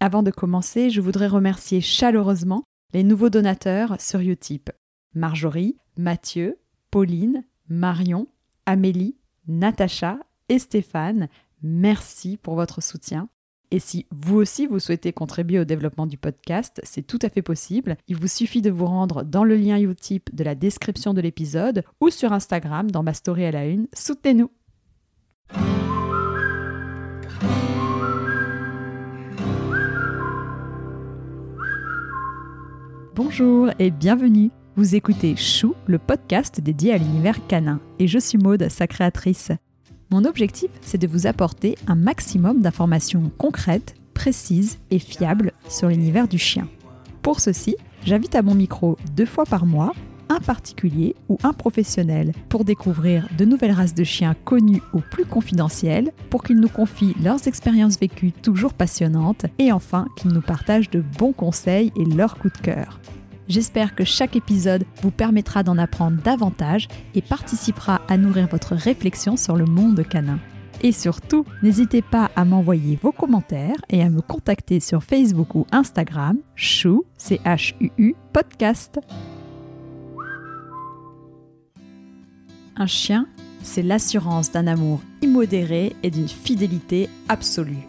Avant de commencer, je voudrais remercier chaleureusement les nouveaux donateurs sur Utip. Marjorie, Mathieu, Pauline, Marion, Amélie, Natacha et Stéphane. Merci pour votre soutien. Et si vous aussi vous souhaitez contribuer au développement du podcast, c'est tout à fait possible. Il vous suffit de vous rendre dans le lien Utip de la description de l'épisode ou sur Instagram dans ma story à la une. Soutenez-nous. Bonjour et bienvenue. Vous écoutez Chou, le podcast dédié à l'univers canin, et je suis Maude, sa créatrice. Mon objectif, c'est de vous apporter un maximum d'informations concrètes, précises et fiables sur l'univers du chien. Pour ceci, j'invite à mon micro deux fois par mois un particulier ou un professionnel pour découvrir de nouvelles races de chiens connues ou plus confidentielles, pour qu'ils nous confient leurs expériences vécues toujours passionnantes et enfin qu'ils nous partagent de bons conseils et leurs coups de cœur. J'espère que chaque épisode vous permettra d'en apprendre davantage et participera à nourrir votre réflexion sur le monde canin. Et surtout, n'hésitez pas à m'envoyer vos commentaires et à me contacter sur Facebook ou Instagram, chou, c h u podcast. Un chien, c'est l'assurance d'un amour immodéré et d'une fidélité absolue.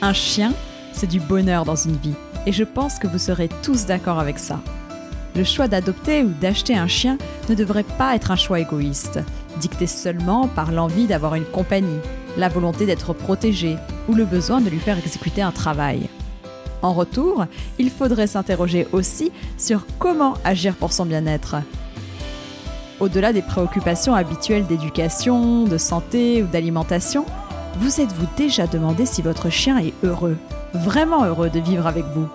Un chien, c'est du bonheur dans une vie et je pense que vous serez tous d'accord avec ça. Le choix d'adopter ou d'acheter un chien ne devrait pas être un choix égoïste, dicté seulement par l'envie d'avoir une compagnie, la volonté d'être protégé ou le besoin de lui faire exécuter un travail. En retour, il faudrait s'interroger aussi sur comment agir pour son bien-être. Au-delà des préoccupations habituelles d'éducation, de santé ou d'alimentation, vous êtes-vous déjà demandé si votre chien est heureux, vraiment heureux de vivre avec vous?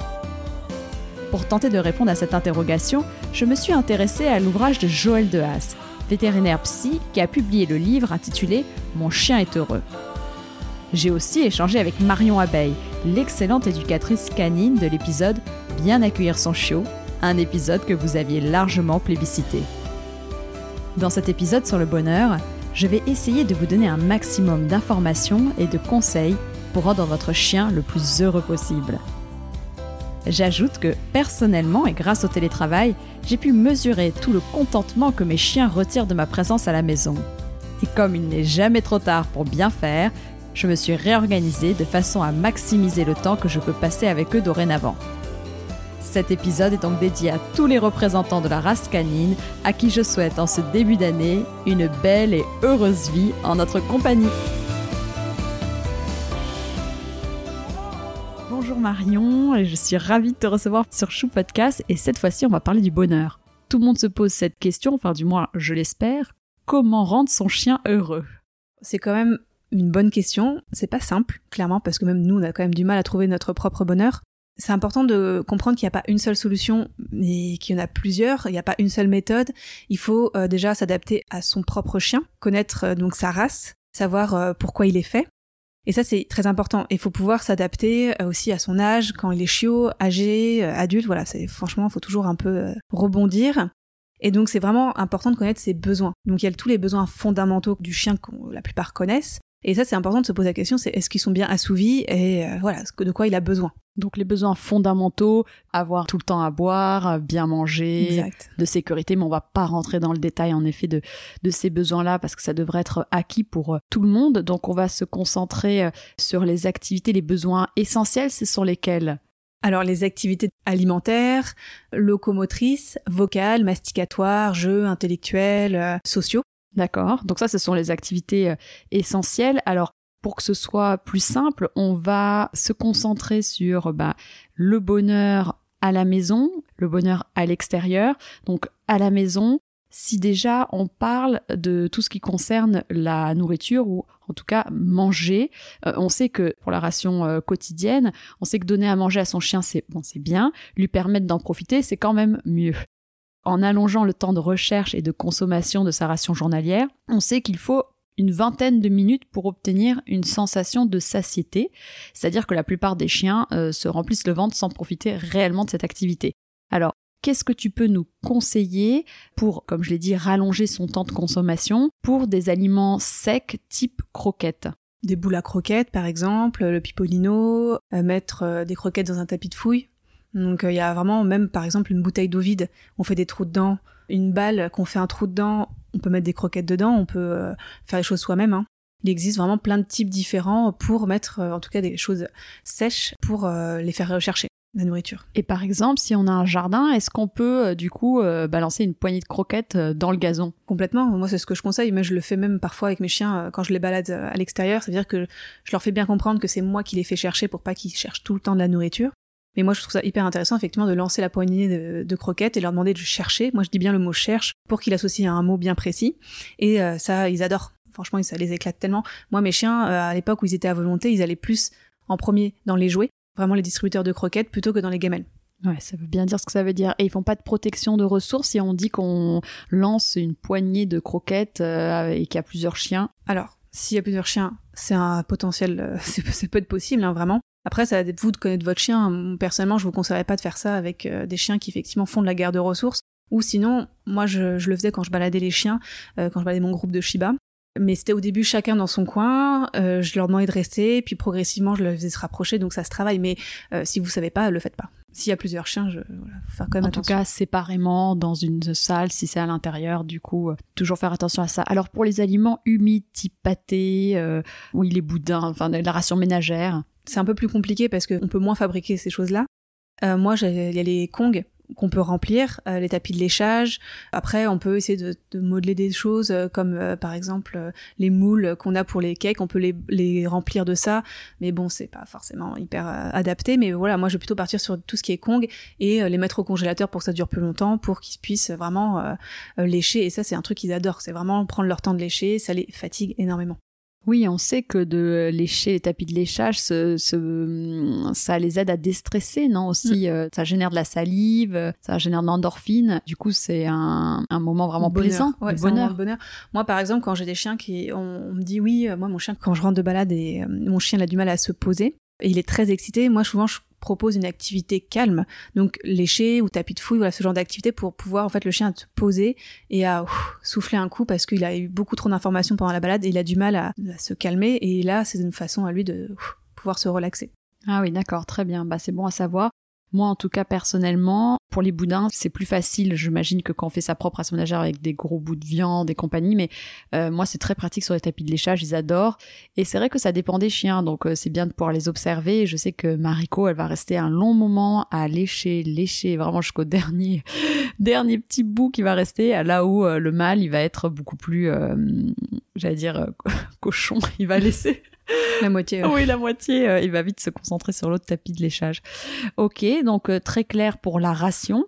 Pour tenter de répondre à cette interrogation, je me suis intéressée à l'ouvrage de Joël Dehaas, vétérinaire psy, qui a publié le livre intitulé Mon chien est heureux. J'ai aussi échangé avec Marion Abeille, l'excellente éducatrice canine de l'épisode Bien accueillir son chiot, un épisode que vous aviez largement plébiscité. Dans cet épisode sur le bonheur, je vais essayer de vous donner un maximum d'informations et de conseils pour rendre votre chien le plus heureux possible. J'ajoute que personnellement et grâce au télétravail, j'ai pu mesurer tout le contentement que mes chiens retirent de ma présence à la maison. Et comme il n'est jamais trop tard pour bien faire, je me suis réorganisée de façon à maximiser le temps que je peux passer avec eux dorénavant. Cet épisode est donc dédié à tous les représentants de la race canine à qui je souhaite en ce début d'année une belle et heureuse vie en notre compagnie. Bonjour Marion, je suis ravie de te recevoir sur Chou Podcast et cette fois-ci on va parler du bonheur. Tout le monde se pose cette question, enfin du moins je l'espère, comment rendre son chien heureux? C'est quand même une bonne question, c'est pas simple, clairement, parce que même nous on a quand même du mal à trouver notre propre bonheur c'est important de comprendre qu'il n'y a pas une seule solution, mais qu'il y en a plusieurs. Il n'y a pas une seule méthode. Il faut euh, déjà s'adapter à son propre chien, connaître euh, donc sa race, savoir euh, pourquoi il est fait. Et ça, c'est très important. Il faut pouvoir s'adapter aussi à son âge, quand il est chiot, âgé, adulte. Voilà, c'est franchement, il faut toujours un peu rebondir. Et donc, c'est vraiment important de connaître ses besoins. Donc, il y a tous les besoins fondamentaux du chien que la plupart connaissent. Et ça, c'est important de se poser la question, c'est est-ce qu'ils sont bien assouvis et euh, voilà, de quoi il a besoin. Donc les besoins fondamentaux, avoir tout le temps à boire, bien manger, de sécurité, mais on va pas rentrer dans le détail en effet de, de ces besoins-là parce que ça devrait être acquis pour euh, tout le monde. Donc on va se concentrer euh, sur les activités, les besoins essentiels, ce sont lesquels? Alors les activités alimentaires, locomotrices, vocales, masticatoires, jeux, intellectuels, sociaux. D'accord. Donc ça, ce sont les activités euh, essentielles. Alors, pour que ce soit plus simple, on va se concentrer sur bah, le bonheur à la maison, le bonheur à l'extérieur. Donc à la maison, si déjà on parle de tout ce qui concerne la nourriture ou en tout cas manger, euh, on sait que pour la ration euh, quotidienne, on sait que donner à manger à son chien c'est bon, c'est bien, lui permettre d'en profiter, c'est quand même mieux en allongeant le temps de recherche et de consommation de sa ration journalière, on sait qu'il faut une vingtaine de minutes pour obtenir une sensation de satiété, c'est-à-dire que la plupart des chiens euh, se remplissent le ventre sans profiter réellement de cette activité. Alors, qu'est-ce que tu peux nous conseiller pour, comme je l'ai dit, rallonger son temps de consommation pour des aliments secs type croquettes? Des boules à croquettes par exemple, le pipolino, euh, mettre euh, des croquettes dans un tapis de fouille. Donc il y a vraiment même par exemple une bouteille d'eau vide, on fait des trous dedans, une balle qu'on fait un trou dedans, on peut mettre des croquettes dedans, on peut faire les choses soi-même. Hein. Il existe vraiment plein de types différents pour mettre en tout cas des choses sèches pour les faire rechercher la nourriture. Et par exemple, si on a un jardin, est-ce qu'on peut euh, du coup euh, balancer une poignée de croquettes euh, dans le gazon? Complètement. Moi, c'est ce que je conseille. Mais je le fais même parfois avec mes chiens quand je les balade à l'extérieur. C'est-à-dire que je leur fais bien comprendre que c'est moi qui les fais chercher pour pas qu'ils cherchent tout le temps de la nourriture. Mais moi, je trouve ça hyper intéressant, effectivement, de lancer la poignée de, de croquettes et leur demander de chercher. Moi, je dis bien le mot cherche pour qu'ils associent à un mot bien précis. Et ça, ils adorent. Franchement, ça les éclate tellement. Moi, mes chiens, à l'époque où ils étaient à volonté, ils allaient plus en premier dans les jouets vraiment les distributeurs de croquettes plutôt que dans les gamelles. Ouais, ça veut bien dire ce que ça veut dire. Et ils font pas de protection de ressources si on dit qu'on lance une poignée de croquettes euh, et qu'il y a plusieurs chiens. Alors, s'il y a plusieurs chiens, c'est un potentiel, euh, c'est peut être possible, hein, vraiment. Après, ça va vous de connaître votre chien. Personnellement, je vous conseillerais pas de faire ça avec euh, des chiens qui effectivement font de la guerre de ressources. Ou sinon, moi, je, je le faisais quand je baladais les chiens, quand je baladais mon groupe de Shiba. Mais c'était au début chacun dans son coin, euh, je leur demandais de rester, puis progressivement je leur faisais se rapprocher, donc ça se travaille. Mais euh, si vous savez pas, le faites pas. S'il y a plusieurs chiens, je voilà, faut faire quand même en attention. tout cas, séparément dans une salle, si c'est à l'intérieur, du coup, euh, toujours faire attention à ça. Alors pour les aliments humides, type pâté, euh, oui, les boudins, enfin la ration ménagère. C'est un peu plus compliqué parce qu'on peut moins fabriquer ces choses-là. Euh, moi, il y a les kongs qu'on peut remplir, euh, les tapis de léchage. Après, on peut essayer de, de modeler des choses euh, comme euh, par exemple les moules qu'on a pour les cakes, on peut les, les remplir de ça. Mais bon, c'est pas forcément hyper adapté. Mais voilà, moi je vais plutôt partir sur tout ce qui est Kong et les mettre au congélateur pour que ça dure plus longtemps, pour qu'ils puissent vraiment lécher. Et ça, c'est un truc qu'ils adorent. C'est vraiment prendre leur temps de lécher. Ça les fatigue énormément. Oui, on sait que de lécher les tapis de léchage, ce, ça les aide à déstresser, non Aussi, mm. euh, ça génère de la salive, ça génère de l'endorphine. Du coup, c'est un, un, moment vraiment plaisant, ouais, bonheur. bonheur. Moi, par exemple, quand j'ai des chiens qui, on, me dit oui, euh, moi mon chien, quand je rentre de balade et euh, mon chien il a du mal à se poser, il est très excité. Moi, souvent, je propose une activité calme, donc lécher ou tapis de fouille, voilà ce genre d'activité pour pouvoir en fait le chien se poser et à souffler un coup parce qu'il a eu beaucoup trop d'informations pendant la balade et il a du mal à, se calmer et là c'est une façon à lui de pouvoir se relaxer. Ah oui, d'accord, très bien. Bah c'est bon à savoir. Moi, en tout cas, personnellement, pour les boudins, c'est plus facile, j'imagine, que quand on fait sa propre ration ménagère avec des gros bouts de viande et compagnie, mais euh, moi, c'est très pratique sur les tapis de léchage, ils adorent. Et c'est vrai que ça dépend des chiens, donc euh, c'est bien de pouvoir les observer. Je sais que Mariko, elle va rester un long moment à lécher, lécher, vraiment jusqu'au dernier, dernier petit bout qui va rester, là où euh, le mâle, il va être beaucoup plus, j'allais dire, cochon, il va laisser la moitié. Oui, la moitié. Euh, il va vite se concentrer sur l'autre tapis de léchage. Ok, donc euh, très clair pour la ration.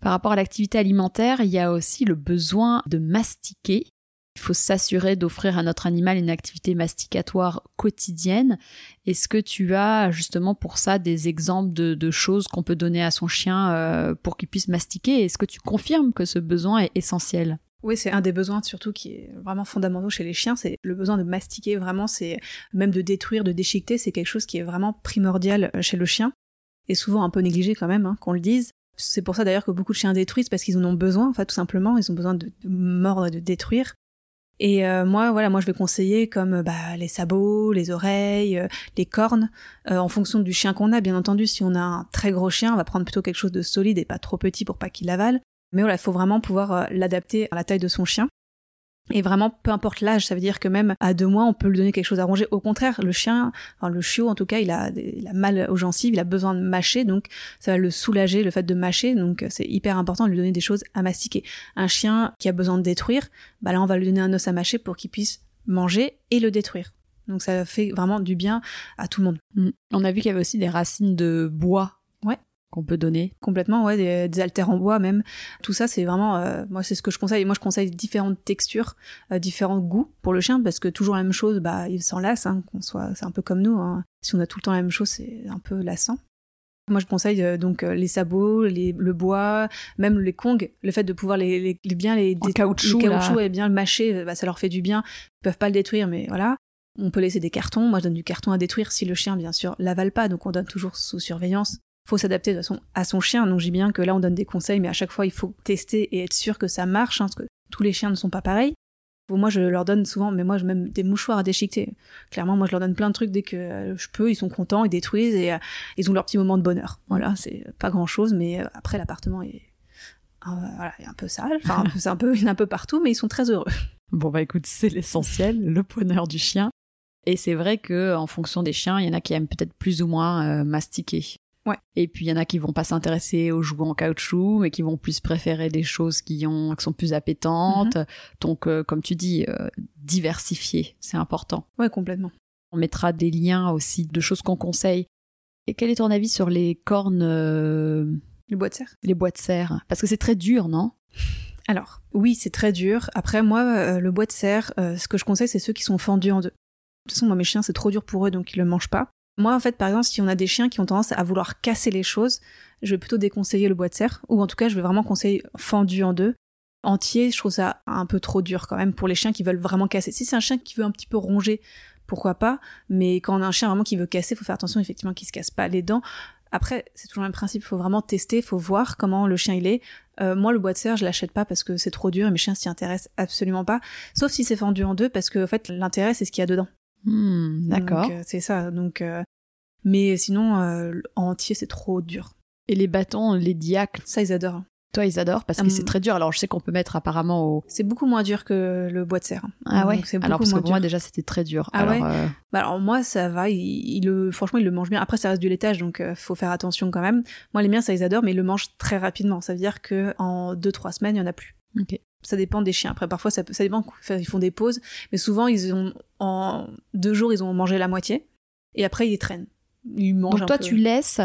Par rapport à l'activité alimentaire, il y a aussi le besoin de mastiquer. Il faut s'assurer d'offrir à notre animal une activité masticatoire quotidienne. Est-ce que tu as justement pour ça des exemples de, choses qu'on peut donner à son chien euh, pour qu'il puisse mastiquer? Est-ce que tu confirmes que ce besoin est essentiel? Oui, c'est un des besoins surtout qui est vraiment fondamentaux chez les chiens, c'est le besoin de mastiquer vraiment, c'est même de détruire, de déchiqueter, c'est quelque chose qui est vraiment primordial euh, chez le chien et souvent un peu négligé quand même, hein, qu'on le dise. C'est pour ça d'ailleurs que beaucoup de chiens détruisent parce qu'ils en ont besoin, en tout simplement, ils ont besoin de, mordre et de détruire. Et euh, moi, voilà, moi je vais conseiller comme bah, les sabots, les oreilles, euh, les cornes, en fonction du chien qu'on a. Bien entendu, si on a un très gros chien, on va prendre plutôt quelque chose de solide et pas trop petit pour pas qu'il avale. Mais voilà, il faut vraiment pouvoir euh, l'adapter à la taille de son chien. Et vraiment, peu importe l'âge, ça veut dire que même à deux mois, on peut lui donner quelque chose à ronger. Au contraire, le chien, enfin le chiot en tout cas, il a, il a mal aux gencives, il a besoin de mâcher, donc ça va le soulager, le fait de mâcher, donc c'est hyper important de lui donner des choses à mastiquer. Un chien qui a besoin de détruire, bah là on va lui donner un os à mâcher pour qu'il puisse manger et le détruire. Donc ça fait vraiment du bien à tout le monde. Mm. On a vu qu'il y avait aussi des racines de bois qu'on peut donner Complètement, ouais, des, des, haltères en bois même. Tout ça, c'est vraiment, euh, moi, c'est ce que je conseille. Moi, je conseille différentes textures, euh, différents goûts pour le chien, parce que toujours la même chose, bah, il s'en lasse, hein, qu'on soit, c'est un peu comme nous. Hein. Si on a tout le temps la même chose, c'est un peu lassant. Moi, je conseille euh, donc les sabots, les, le bois, même les kongs. Le fait de pouvoir les, les, bien les, en caoutchouc, et bien le mâcher, bah, ça leur fait du bien. Ils peuvent pas le détruire, mais voilà. On peut laisser des cartons. Moi, je donne du carton à détruire si le chien, bien sûr, l'avale pas. Donc, on donne toujours sous surveillance faut s'adapter à son chien. Donc j'ai bien que là on donne des conseils, mais à chaque fois il faut tester et être sûr que ça marche, hein, parce que tous les chiens ne sont pas pareils. Moi, je leur donne souvent, mais moi, même des mouchoirs à déchiqueter. Clairement, moi, je leur donne plein de trucs dès que euh, je peux. Ils sont contents, ils détruisent et euh, ils ont leur petit moment de bonheur. Voilà, c'est pas grand chose, mais euh, après, l'appartement est, voilà, un peu sale. Enfin, c'est un peu, un peu partout, mais ils sont très heureux. Bon bah écoute, c'est l'essentiel, le bonheur du chien. Et c'est vrai que en fonction des chiens, il y en a qui aiment peut-être plus ou moins mastiquer. Ouais. Et puis il y en a qui vont pas s'intéresser aux jouets en caoutchouc, mais qui vont plus préférer des choses qui ont qui sont plus appétantes. Donc euh, comme tu dis, euh, diversifier, c'est important. Ouais, complètement. On mettra des liens aussi de choses qu'on conseille. Et quel est ton avis sur les cornes, euh, Le bois de serre. les bois de serre? Parce que c'est très dur, non? Alors, oui, c'est très dur. Après, moi, euh, le bois de serre, euh, ce que je conseille, c'est ceux qui sont fendus en deux. De toute façon, moi, mes chiens, c'est trop dur pour eux, donc ils le mangent pas. Moi, en fait, par exemple, si on a des chiens qui ont tendance à vouloir casser les choses, je vais plutôt déconseiller le bois de serre, ou en tout cas, je vais vraiment conseiller fendu en deux. Entier, je trouve ça un peu trop dur quand même pour les chiens qui veulent vraiment casser. Si c'est un chien qui veut un petit peu ronger, pourquoi pas, mais quand on a un chien vraiment qui veut casser, faut faire attention effectivement qu'il se casse pas les dents. Après, c'est toujours le même principe, faut vraiment tester, faut voir comment le chien il est. Euh, moi, le bois de serre, je l'achète pas parce que c'est trop dur et mes chiens s'y intéressent absolument pas. Sauf si c'est fendu en deux parce que, en fait, l'intérêt, c'est ce qu'il y a dedans. Hmm, D'accord. Euh, c'est ça. Donc, euh, mais sinon, euh, en entier, c'est trop dur. Et les bâtons, les diacles, Ça, ils adorent. toi ils adorent parce que Hum. c'est très dur. Alors je sais qu'on peut mettre apparemment au. C'est beaucoup moins dur que le bois de serre. Ah ouais? Donc, Alors parce que pour moi déjà c'était très dur. Ah alors, ouais? euh, Bah alors moi ça va, il, il le, franchement il le mange bien. Après ça reste du laitage donc euh, faut faire attention quand même. Moi les miens ça ils adorent mais ils le mangent très rapidement. Ça veut dire que en deux trois semaines il y en a plus. ok. Ça dépend des chiens. Après parfois ça, dépend. Enfin, Ils font des pauses, mais souvent ils ont en deux jours ils ont mangé la moitié et après ils traînent. Ils mangent Donc un toi peu. tu laisses,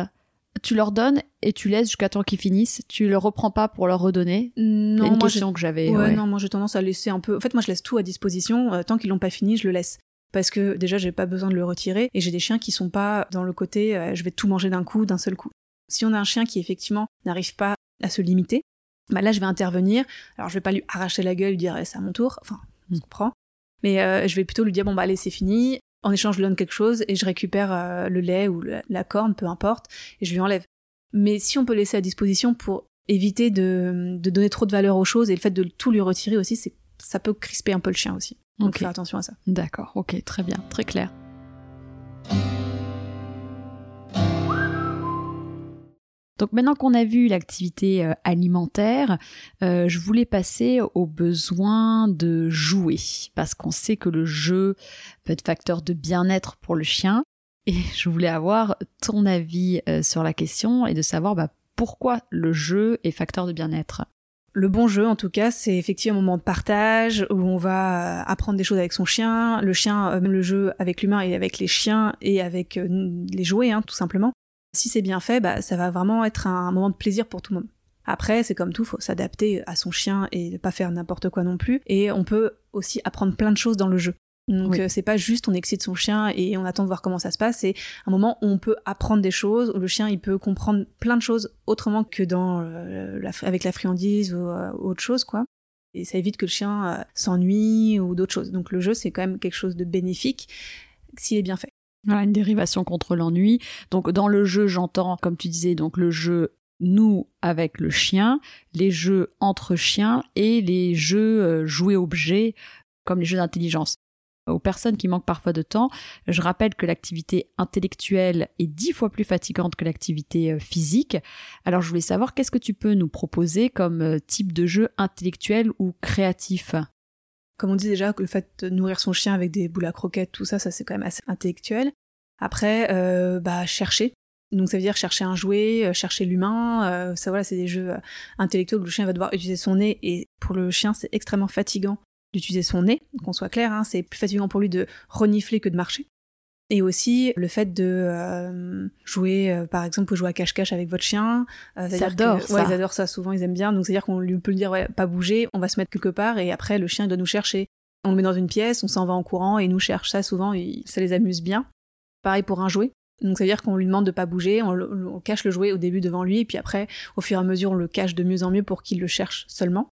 tu leur donnes et tu laisses jusqu'à temps qu'ils finissent. Tu le reprends pas pour leur redonner? non une moi question que j'avais. Ouais, ouais. non, moi j'ai tendance à laisser un peu. En fait, moi je laisse tout à disposition. euh, tant qu'ils l'ont pas fini, je le laisse. Parce que déjà, j'ai pas besoin de le retirer. Et j'ai des chiens qui sont pas dans le côté euh, je vais tout manger d'un coup, d'un seul coup. Si on a un chien qui effectivement n'arrive pas à se limiter, bah là je vais intervenir. Alors je vais pas lui arracher la gueule, lui dire Eh, c'est à mon tour. Enfin, on Mm. se comprend. Mais euh, je vais plutôt lui dire bon bah allez c'est fini. En échange, je lui donne quelque chose et je récupère euh, le lait ou la, la corne, peu importe, et je lui enlève. Mais si on peut laisser à disposition pour éviter de, de donner trop de valeur aux choses et le fait de tout lui retirer aussi, c'est ça peut crisper un peu le chien aussi. Donc Ok. faire attention à ça. D'accord. Ok. Très bien. Très clair. Donc maintenant qu'on a vu l'activité euh, alimentaire, euh, je voulais passer au besoin de jouer, parce qu'on sait que le jeu peut être facteur de bien-être pour le chien, et je voulais avoir ton avis euh, sur la question et de savoir bah, pourquoi le jeu est facteur de bien-être. Le bon jeu, en tout cas, c'est effectivement un moment de partage où on va apprendre des choses avec son chien. Le chien, même le jeu avec l'humain et avec les chiens et avec les jouets, hein, tout simplement. Si c'est bien fait, bah, ça va vraiment être un moment de plaisir pour tout le monde. Après, c'est comme tout, faut s'adapter à son chien et ne pas faire n'importe quoi non plus. Et on peut aussi apprendre plein de choses dans le jeu. Donc Oui. euh, c'est pas juste on excite son chien et on attend de voir comment ça se passe, c'est un moment où on peut apprendre des choses, où le chien il peut comprendre plein de choses autrement que dans euh, la, avec la friandise ou euh, autre chose quoi. Et ça évite que le chien euh, s'ennuie ou d'autres choses. Donc le jeu c'est quand même quelque chose de bénéfique s'il est bien fait. Voilà, une dérivation contre l'ennui. Donc dans le jeu, j'entends, comme tu disais, donc le jeu nous avec le chien, les jeux entre chiens et les jeux euh, jouets objets comme les jeux d'intelligence. Aux personnes qui manquent parfois de temps, je rappelle que l'activité intellectuelle est dix fois plus fatigante que l'activité euh, physique. Alors je voulais savoir qu'est-ce que tu peux nous proposer comme euh, type de jeu intellectuel ou créatif? Comme on dit déjà, le fait de nourrir son chien avec des boules à croquettes, tout ça, ça c'est quand même assez intellectuel. Après, euh, bah chercher. Donc ça veut dire chercher un jouet, euh, chercher l'humain. euh, ça voilà, c'est des jeux euh, intellectuels où le chien va devoir utiliser son nez et pour le chien c'est extrêmement fatigant d'utiliser son nez. Qu'on soit clair, hein, c'est plus fatigant pour lui de renifler que de marcher. Et aussi le fait de euh, jouer, euh, par exemple, jouer à cache-cache avec votre chien. Euh, Ils adorent que- ça. Ouais, ils adorent ça. Souvent, ils aiment bien. Donc c'est-à-dire qu'on lui peut lui dire, ouais, pas bouger, on va se mettre quelque part, et après le chien doit nous chercher. On le met dans une pièce, on s'en va en courant et il nous cherche. Ça, souvent, il- ça les amuse bien. Pareil pour un jouet. Donc ça veut dire qu'on lui demande de pas bouger, on, le- on cache le jouet au début devant lui, et puis après, au fur et à mesure, on le cache de mieux en mieux pour qu'il le cherche seulement.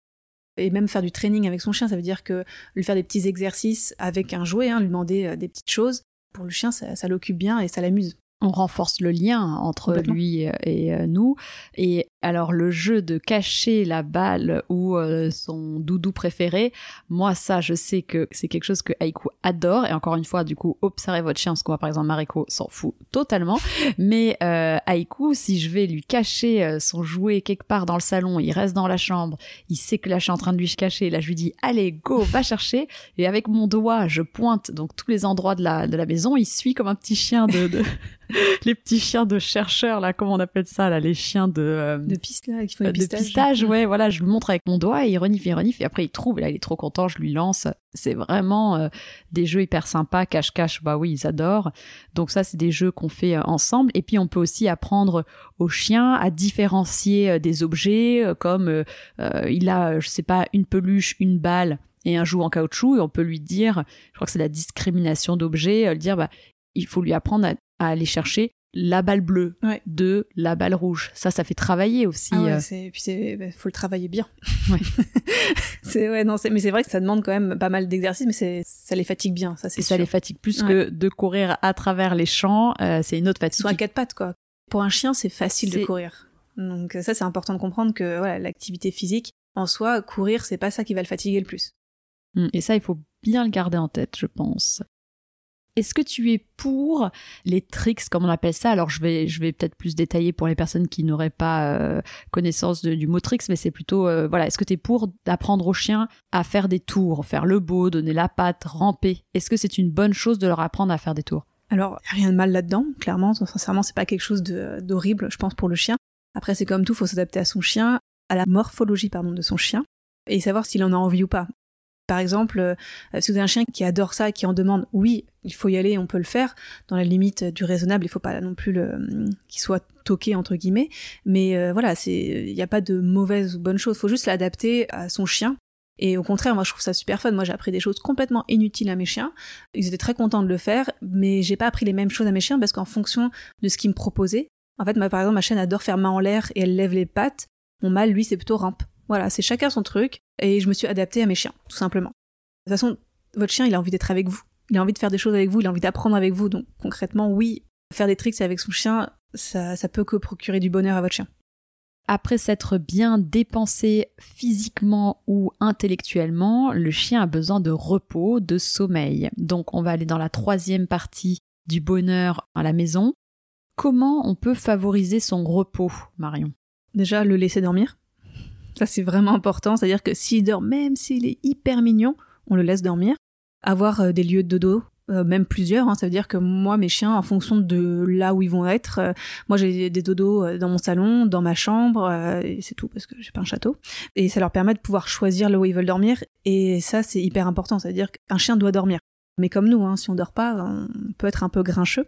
Et même faire du training avec son chien, ça veut dire que lui faire des petits exercices avec un jouet, hein, lui demander euh, des petites choses, pour le chien, ça, l'occupe bien et ça l'amuse. On renforce le lien entre lui et euh, nous. Et alors le jeu de cacher la balle ou euh, son doudou préféré, moi ça je sais que c'est quelque chose que Aiku adore. Et encore une fois, du coup, observez votre chien, parce que moi par exemple Mariko s'en fout totalement. Mais euh, Aiku, si je vais lui cacher euh, son jouet quelque part dans le salon, il reste dans la chambre, il sait que là je suis en train de lui cacher, là je lui dis allez go, va chercher. Et avec mon doigt, je pointe donc tous les endroits de la, de la maison, il suit comme un petit chien de... de... les petits chiens de chercheurs là, comment on appelle ça là, les chiens de euh, de piste là, qui font de pistage. ouais, voilà, je lui montre avec mon doigt et il renifle, il renifle et après il trouve, là il est trop content, je lui lance. C'est vraiment euh, des jeux hyper sympas, cache-cache, bah oui, ils adorent. Donc ça, c'est des jeux qu'on fait euh, ensemble. Et puis on peut aussi apprendre aux chiens à différencier des objets, comme il a, je sais pas, une peluche, une balle et un joue en caoutchouc et on peut lui dire, je crois que c'est la discrimination d'objets, le dire bah il faut lui apprendre à à aller chercher la balle bleue de la balle rouge. Ça, ça fait travailler aussi. Ah ouais, euh. puis c'est, bah, faut le travailler bien. Ouais. c'est ouais, non, mais c'est vrai que ça demande quand même pas mal d'exercices, mais c'est, ça les fatigue bien, ça c'est. ça les fatigue plus que de courir à travers les champs. Euh, c'est une autre fatigue. Soit à quatre pattes, quoi. Pour un chien, c'est facile de courir. Donc ça, c'est important de comprendre que voilà, l'activité physique en soi, courir, c'est pas ça qui va le fatiguer le plus. Hum, et ça, il faut bien le garder en tête, je pense. Est-ce que tu es pour les tricks, comme on appelle ça? Alors, je vais, peut-être plus détailler pour les personnes qui n'auraient pas euh, connaissance du mot tricks, mais c'est plutôt, euh, voilà, est-ce que tu es pour d'apprendre aux chiens à faire des tours, faire le beau, donner la patte, ramper? Est-ce que c'est une bonne chose de leur apprendre à faire des tours? Alors, rien de mal là-dedans, clairement. Sincèrement, c'est pas quelque chose d'horrible, je pense, pour le chien. Après, c'est comme tout, faut s'adapter à son chien, à la morphologie, pardon, de son chien et savoir s'il en a envie ou pas. Par exemple, euh, si vous avez un chien qui adore ça, qui en demande, oui, il faut y aller, on peut le faire, dans la limite du raisonnable, il faut pas non plus qu'il soit toqué entre guillemets, mais euh, voilà, il n'y a pas de mauvaise ou bonne chose, il faut juste l'adapter à son chien. Et au contraire, moi je trouve ça super fun. Moi j'ai appris des choses complètement inutiles à mes chiens. Ils étaient très contents de le faire, mais j'ai pas appris les mêmes choses à mes chiens parce qu'en fonction de ce qu'ils me proposaient, en fait, par exemple, ma chienne adore faire main en l'air et elle lève les pattes. Mon mâle, lui, c'est plutôt rampe. Voilà, c'est chacun son truc, et je me suis adaptée à mes chiens, tout simplement. De toute façon, votre chien, il a envie d'être avec vous. Il a envie de faire des choses avec vous, il a envie d'apprendre avec vous. Donc concrètement, oui, faire des tricks avec son chien, ça, ça peut que procurer du bonheur à votre chien. Après s'être bien dépensé physiquement ou intellectuellement, le chien a besoin de repos, de sommeil. Donc on va aller dans la troisième partie du bonheur à la maison. Comment on peut favoriser son repos, Marion? Déjà, le laisser dormir. Ça, c'est vraiment important. C'est-à-dire que s'il dort, même s'il est hyper mignon, on le laisse dormir. Avoir euh, des lieux de dodo, euh, même plusieurs. Hein. ça veut dire que moi, mes chiens, en fonction de là où ils vont être, euh, moi j'ai des dodos dans mon salon, dans ma chambre, et c'est tout parce que j'ai pas un château. Et ça leur permet de pouvoir choisir là où ils veulent dormir. Et ça, c'est hyper important. Ça veut dire qu'un chien doit dormir. Mais comme nous, hein, si on dort pas, on peut être un peu grincheux.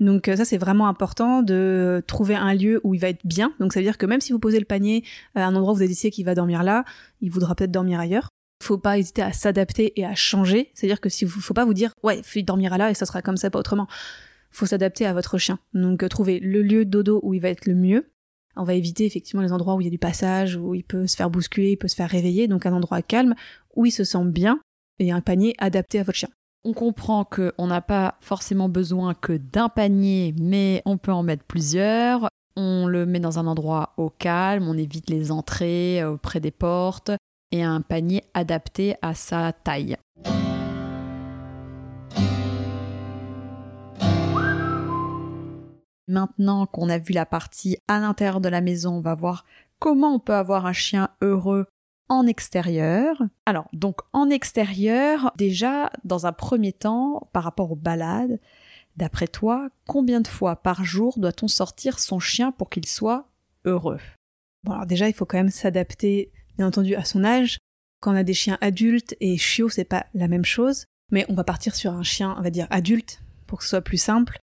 Donc euh, ça c'est vraiment important de trouver un lieu où il va être bien. Donc ça veut dire que même si vous posez le panier à un endroit où vous décidé qu'il va dormir là, il voudra peut-être dormir ailleurs. Faut pas hésiter à s'adapter et à changer. C'est-à-dire que si vous, faut pas vous dire ouais, il dormira là et ça sera comme ça pas autrement. Faut s'adapter à votre chien. Donc euh, trouver le lieu dodo où il va être le mieux. On va éviter effectivement les endroits où il y a du passage, où il peut se faire bousculer, il peut se faire réveiller. Donc un endroit calme où il se sent bien et un panier adapté à votre chien. On comprend qu'on n'a pas forcément besoin que d'un panier, mais on peut en mettre plusieurs. On le met dans un endroit au calme, on évite les entrées euh, auprès des portes et un panier adapté à sa taille. Maintenant qu'on a vu la partie à l'intérieur de la maison, on va voir comment on peut avoir un chien heureux en extérieur. Alors, donc en extérieur, déjà, dans un premier temps, par rapport aux balades, d'après toi, combien de fois par jour doit-on sortir son chien pour qu'il soit heureux? Bon, alors déjà, il faut quand même s'adapter, bien entendu, à son âge. Quand on a des chiens adultes et chiots, c'est pas la même chose. Mais on va partir sur un chien, on va dire adulte, pour que ce soit plus simple.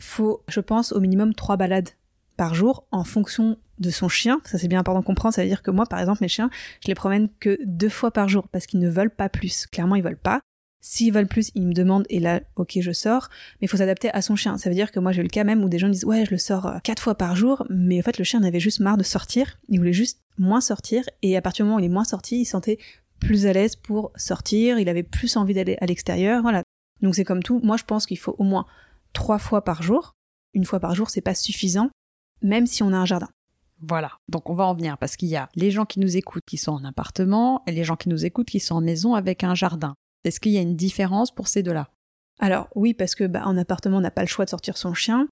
Faut, je pense, au minimum trois balades par jour en fonction de son chien. Ça c'est bien important de comprendre. Ça veut dire que moi, par exemple, mes chiens, je les promène que deux fois par jour parce qu'ils ne veulent pas plus. Clairement, ils veulent pas. S'ils veulent plus, ils me demandent et là, ok, je sors. Mais il faut s'adapter à son chien. Ça veut dire que moi, j'ai le cas même où des gens disent ouais, je le sors euh, quatre fois par jour, mais en fait, le chien en avait juste marre de sortir. Il voulait juste moins sortir et à partir du moment où il est moins sorti, il sentait plus à l'aise pour sortir. Il avait plus envie d'aller à l'extérieur. Voilà. Donc c'est comme tout. Moi, je pense qu'il faut au moins trois fois par jour une fois par jour, c'est pas suffisant, même si on a un jardin. Voilà, donc on va en venir parce qu'il y a les gens qui nous écoutent qui sont en appartement et les gens qui nous écoutent qui sont en maison avec un jardin. Est-ce qu'il y a une différence pour ces deux-là? Alors oui, parce que bah, en appartement, on n'a pas le choix de sortir son chien.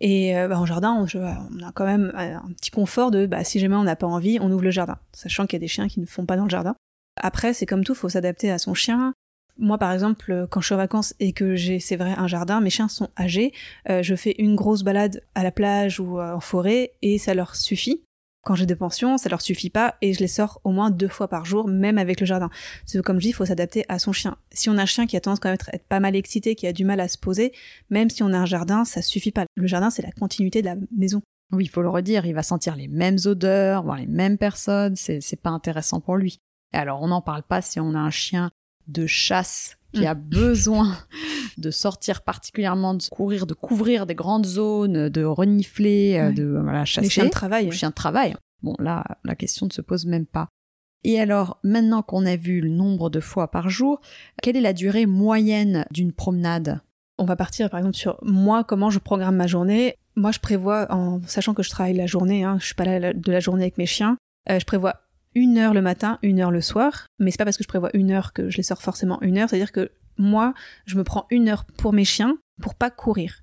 Et euh, bah, en jardin, on, a quand même un petit confort de bah, si jamais on n'a pas envie, on ouvre le jardin, sachant qu'il y a des chiens qui ne font pas dans le jardin. Après, c'est comme tout, faut s'adapter à son chien. Moi, par exemple, quand je suis en vacances et que j'ai, c'est vrai, un jardin, mes chiens sont âgés, euh, je fais une grosse balade à la plage ou euh, en forêt et ça leur suffit. Quand j'ai des pensions, ça leur suffit pas et je les sors au moins deux fois par jour, même avec le jardin. C'est comme je dis, il faut s'adapter à son chien. Si on a un chien qui a tendance quand même à être pas mal excité, qui a du mal à se poser, même si on a un jardin, ça suffit pas. Le jardin, c'est la continuité de la maison. Oui, il faut le redire, il va sentir les mêmes odeurs, voir les mêmes personnes, c'est pas intéressant pour lui. Et alors, on n'en parle pas si on a un chien de chasse qui mm. a besoin de sortir particulièrement, de courir, de couvrir des grandes zones, de renifler, euh, de voilà, chasser. Les chiens de travail. Les chiens de travail. Bon, là, la question ne se pose même pas. Et alors, maintenant qu'on a vu le nombre de fois par jour, quelle est la durée moyenne d'une promenade? On va partir par exemple sur moi, comment je programme ma journée. Moi, je prévois, en sachant que je travaille la journée, hein, je suis pas là de la journée avec mes chiens, euh, je prévois une heure le matin, une heure le soir. Mais c'est pas parce que je prévois une heure que je les sors forcément une heure. C'est-à-dire que moi, je me prends une heure pour mes chiens pour pas courir.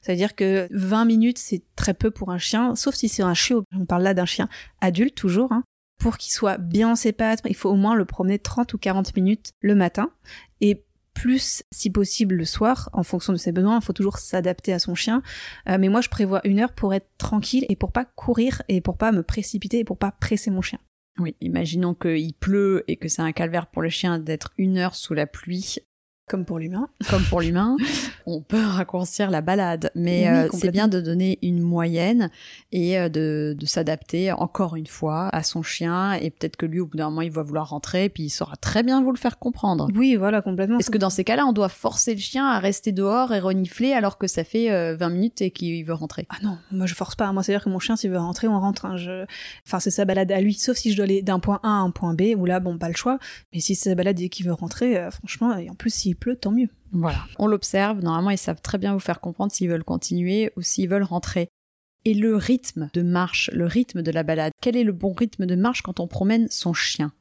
C'est-à-dire que 20 minutes, c'est très peu pour un chien, sauf si c'est un chiot. On parle là d'un chien adulte, toujours. Hein. Pour qu'il soit bien en il faut au moins le promener 30 ou 40 minutes le matin. Et plus, si possible, le soir, en fonction de ses besoins. Il faut toujours s'adapter à son chien. Euh, mais moi, je prévois une heure pour être tranquille et pour pas courir et pour pas me précipiter et pour pas presser mon chien. Oui, imaginons qu'il pleut et que c'est un calvaire pour le chien d'être une heure sous la pluie. Comme pour l'humain. Comme pour l'humain. on peut raccourcir la balade, mais euh, c'est bien de donner une moyenne et euh, de, de s'adapter encore une fois à son chien et peut-être que lui au bout d'un moment il va vouloir rentrer et puis il saura très bien vous le faire comprendre. Oui, voilà, complètement. Est-ce que dans ces cas-là on doit forcer le chien à rester dehors et renifler alors que ça fait 20 euh, minutes et qu'il veut rentrer? Ah non, moi je force pas. Moi c'est à dire que mon chien s'il veut rentrer on rentre. Hein. Je... Enfin c'est sa balade à lui, sauf si je dois aller d'un point A à un point B où là bon pas le choix. Mais si c'est sa balade et qu'il veut rentrer, franchement et en plus s'il pleut tant mieux. Voilà, on l'observe, normalement ils savent très bien vous faire comprendre s'ils veulent continuer ou s'ils veulent rentrer. Et le rythme de marche, le rythme de la balade, quel est le bon rythme de marche quand on promène son chien?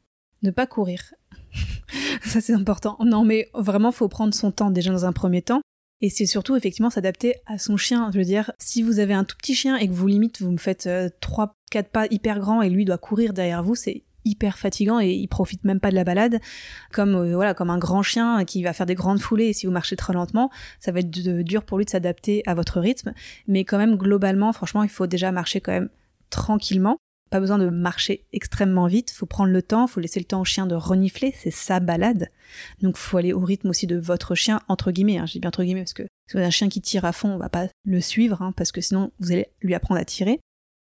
Ne pas courir. Ça c'est important. Non mais vraiment faut prendre son temps déjà dans un premier temps. Et c'est surtout effectivement s'adapter à son chien. Je veux dire, si vous avez un tout petit chien et que vous limite vous me faites euh, trois, 4 quatre pas hyper grands et lui doit courir derrière vous, c'est hyper fatigant et il profite même pas de la balade. Comme euh, voilà comme un grand chien qui va faire des grandes foulées et si vous marchez très lentement ça va être dur pour lui de s'adapter à votre rythme. Mais quand même globalement franchement il faut déjà marcher quand même tranquillement. Pas besoin de marcher extrêmement vite, faut prendre le temps, faut laisser le temps au chien de renifler, c'est sa balade. Donc faut aller au rythme aussi de votre chien, entre guillemets, hein, bien entre guillemets, parce que si vous avez un chien qui tire à fond, on va pas le suivre, hein, parce que sinon vous allez lui apprendre à tirer.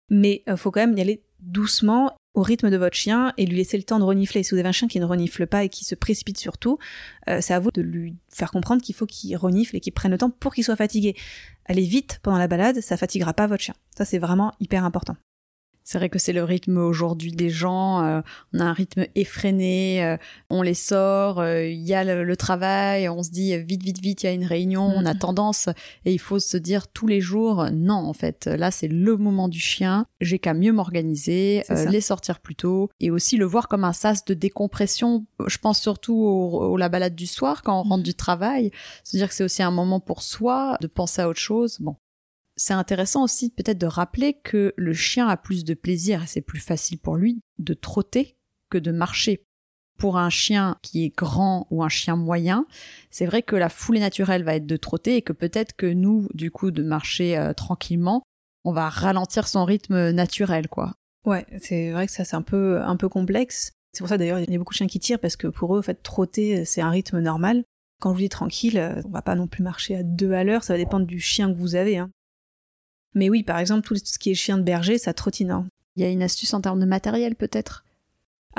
Mais euh, faut quand même y aller doucement au rythme de votre chien et lui laisser le temps de renifler. Si vous avez un chien qui ne renifle pas et qui se précipite sur tout, euh, c'est à vous de lui faire comprendre qu'il faut qu'il renifle et qu'il prenne le temps pour qu'il soit fatigué. Allez vite pendant la balade, ça fatiguera pas votre chien. Ça c'est vraiment hyper important. C'est vrai que c'est le rythme aujourd'hui des gens. Euh, on a un rythme effréné. Euh, on les sort. Euh, il y a le, travail. On se dit vite, vite, vite. Il y a une réunion. On a mm. tendance et il faut se dire tous les jours non. En fait, là c'est le moment du chien. J'ai qu'à mieux m'organiser, les sortir plus tôt et aussi le voir comme un sas de décompression. Je pense surtout au, la balade du soir quand on rentre mm. du travail. Se dire que c'est aussi un moment pour soi de penser à autre chose. Bon, c'est intéressant aussi peut-être de rappeler que le chien a plus de plaisir et c'est plus facile pour lui de trotter que de marcher. Pour un chien qui est grand ou un chien moyen, c'est vrai que la foulée naturelle va être de trotter et que peut-être que nous, du coup, de marcher euh, tranquillement, on va ralentir son rythme naturel, quoi. Ouais, c'est vrai que ça c'est un peu un peu complexe. C'est pour ça d'ailleurs il y a beaucoup de chiens qui tirent parce que pour eux, en fait, trotter c'est un rythme normal. Quand je vous dis tranquille, euh, on va pas non plus marcher à deux à l'heure, ça va dépendre du chien que vous avez. Hein. Mais oui, par exemple, tout ce qui est chien de berger, ça trottine. Hein. Il y a une astuce en termes de matériel peut-être?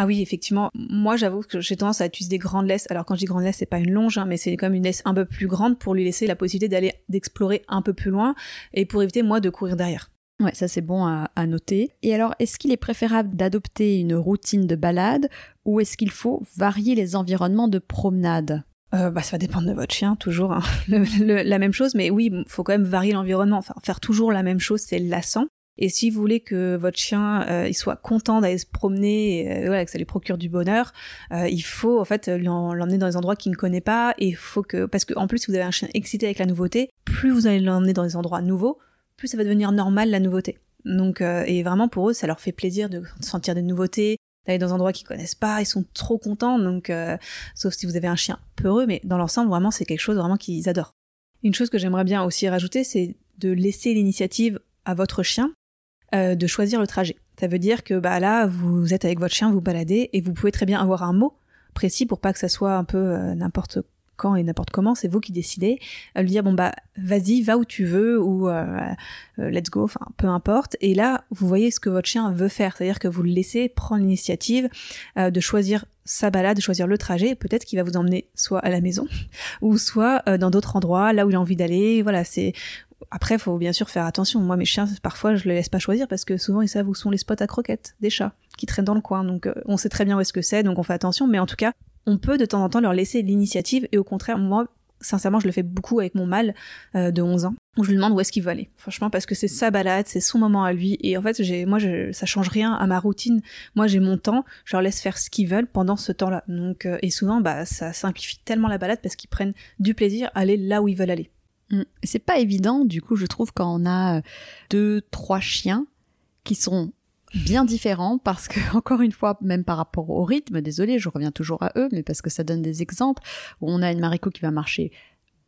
Ah oui, effectivement. Moi, j'avoue que j'ai tendance à utiliser des grandes laisses. Alors, quand je dis grande laisse, c'est pas une longe, hein, mais c'est comme une laisse un peu plus grande pour lui laisser la possibilité d'aller d'explorer un peu plus loin et pour éviter moi de courir derrière. Ouais, ça c'est bon à, à, noter. Et alors, est-ce qu'il est préférable d'adopter une routine de balade ou est-ce qu'il faut varier les environnements de promenade? Euh, bah, ça va dépendre de votre chien, toujours hein. la même chose, mais oui, il faut quand même varier l'environnement. Enfin, faire toujours la même chose, c'est lassant. Et si vous voulez que votre chien euh, il soit content d'aller se promener, et, euh, voilà, que ça lui procure du bonheur, euh, il faut en fait l'emmener dans des endroits qu'il ne connaît pas. Et faut que parce que en plus, si vous avez un chien excité avec la nouveauté, plus vous allez l'emmener dans des endroits nouveaux, plus ça va devenir normal la nouveauté. Donc et vraiment pour eux, ça leur fait plaisir de sentir des nouveautés, dans des endroits qu'ils connaissent pas, ils sont trop contents. Donc sauf si vous avez un chien peureux, mais dans l'ensemble vraiment c'est quelque chose vraiment qu'ils adorent. Une chose que j'aimerais bien aussi rajouter, c'est de laisser l'initiative à votre chien euh, de choisir le trajet. Ça veut dire que bah là, vous êtes avec votre chien, vous baladez, et vous pouvez très bien avoir un mot précis pour pas que ça soit un peu euh, n'importe quand et n'importe comment, c'est vous qui décidez, euh, lui dire bon bah vas-y, va où tu veux ou let's go, enfin peu importe. Et là, vous voyez ce que votre chien veut faire, c'est-à-dire que vous le laissez prendre l'initiative de choisir sa balade, de choisir le trajet. Peut-être qu'il va vous emmener soit à la maison ou soit dans d'autres endroits, là où il a envie d'aller. Voilà, c'est après, faut bien sûr faire attention. Moi, mes chiens, parfois, je les laisse pas choisir parce que souvent, ils savent où sont les spots à croquettes des chats qui traînent dans le coin. Donc, euh, on sait très bien où est-ce que c'est, donc on fait attention. Mais en tout cas, on peut de temps en temps leur laisser l'initiative. Et au contraire, moi, sincèrement, je le fais beaucoup avec mon mâle euh, de 11 ans, je lui demande où est-ce qu'il veut aller. Franchement, parce que c'est sa balade, c'est son moment à lui. Et en fait, moi, je, ça change rien à ma routine. Moi, j'ai mon temps, je leur laisse faire ce qu'ils veulent pendant ce temps-là. Donc, euh, et souvent, bah, ça simplifie tellement la balade parce qu'ils prennent du plaisir à aller là où ils veulent aller. Mm. C'est pas évident, du coup, je trouve, quand on a deux, trois chiens qui sont bien différents parce que, encore une fois, même par rapport au rythme, désolé, je reviens toujours à eux, mais parce que ça donne des exemples où on a une Mariko qui va marcher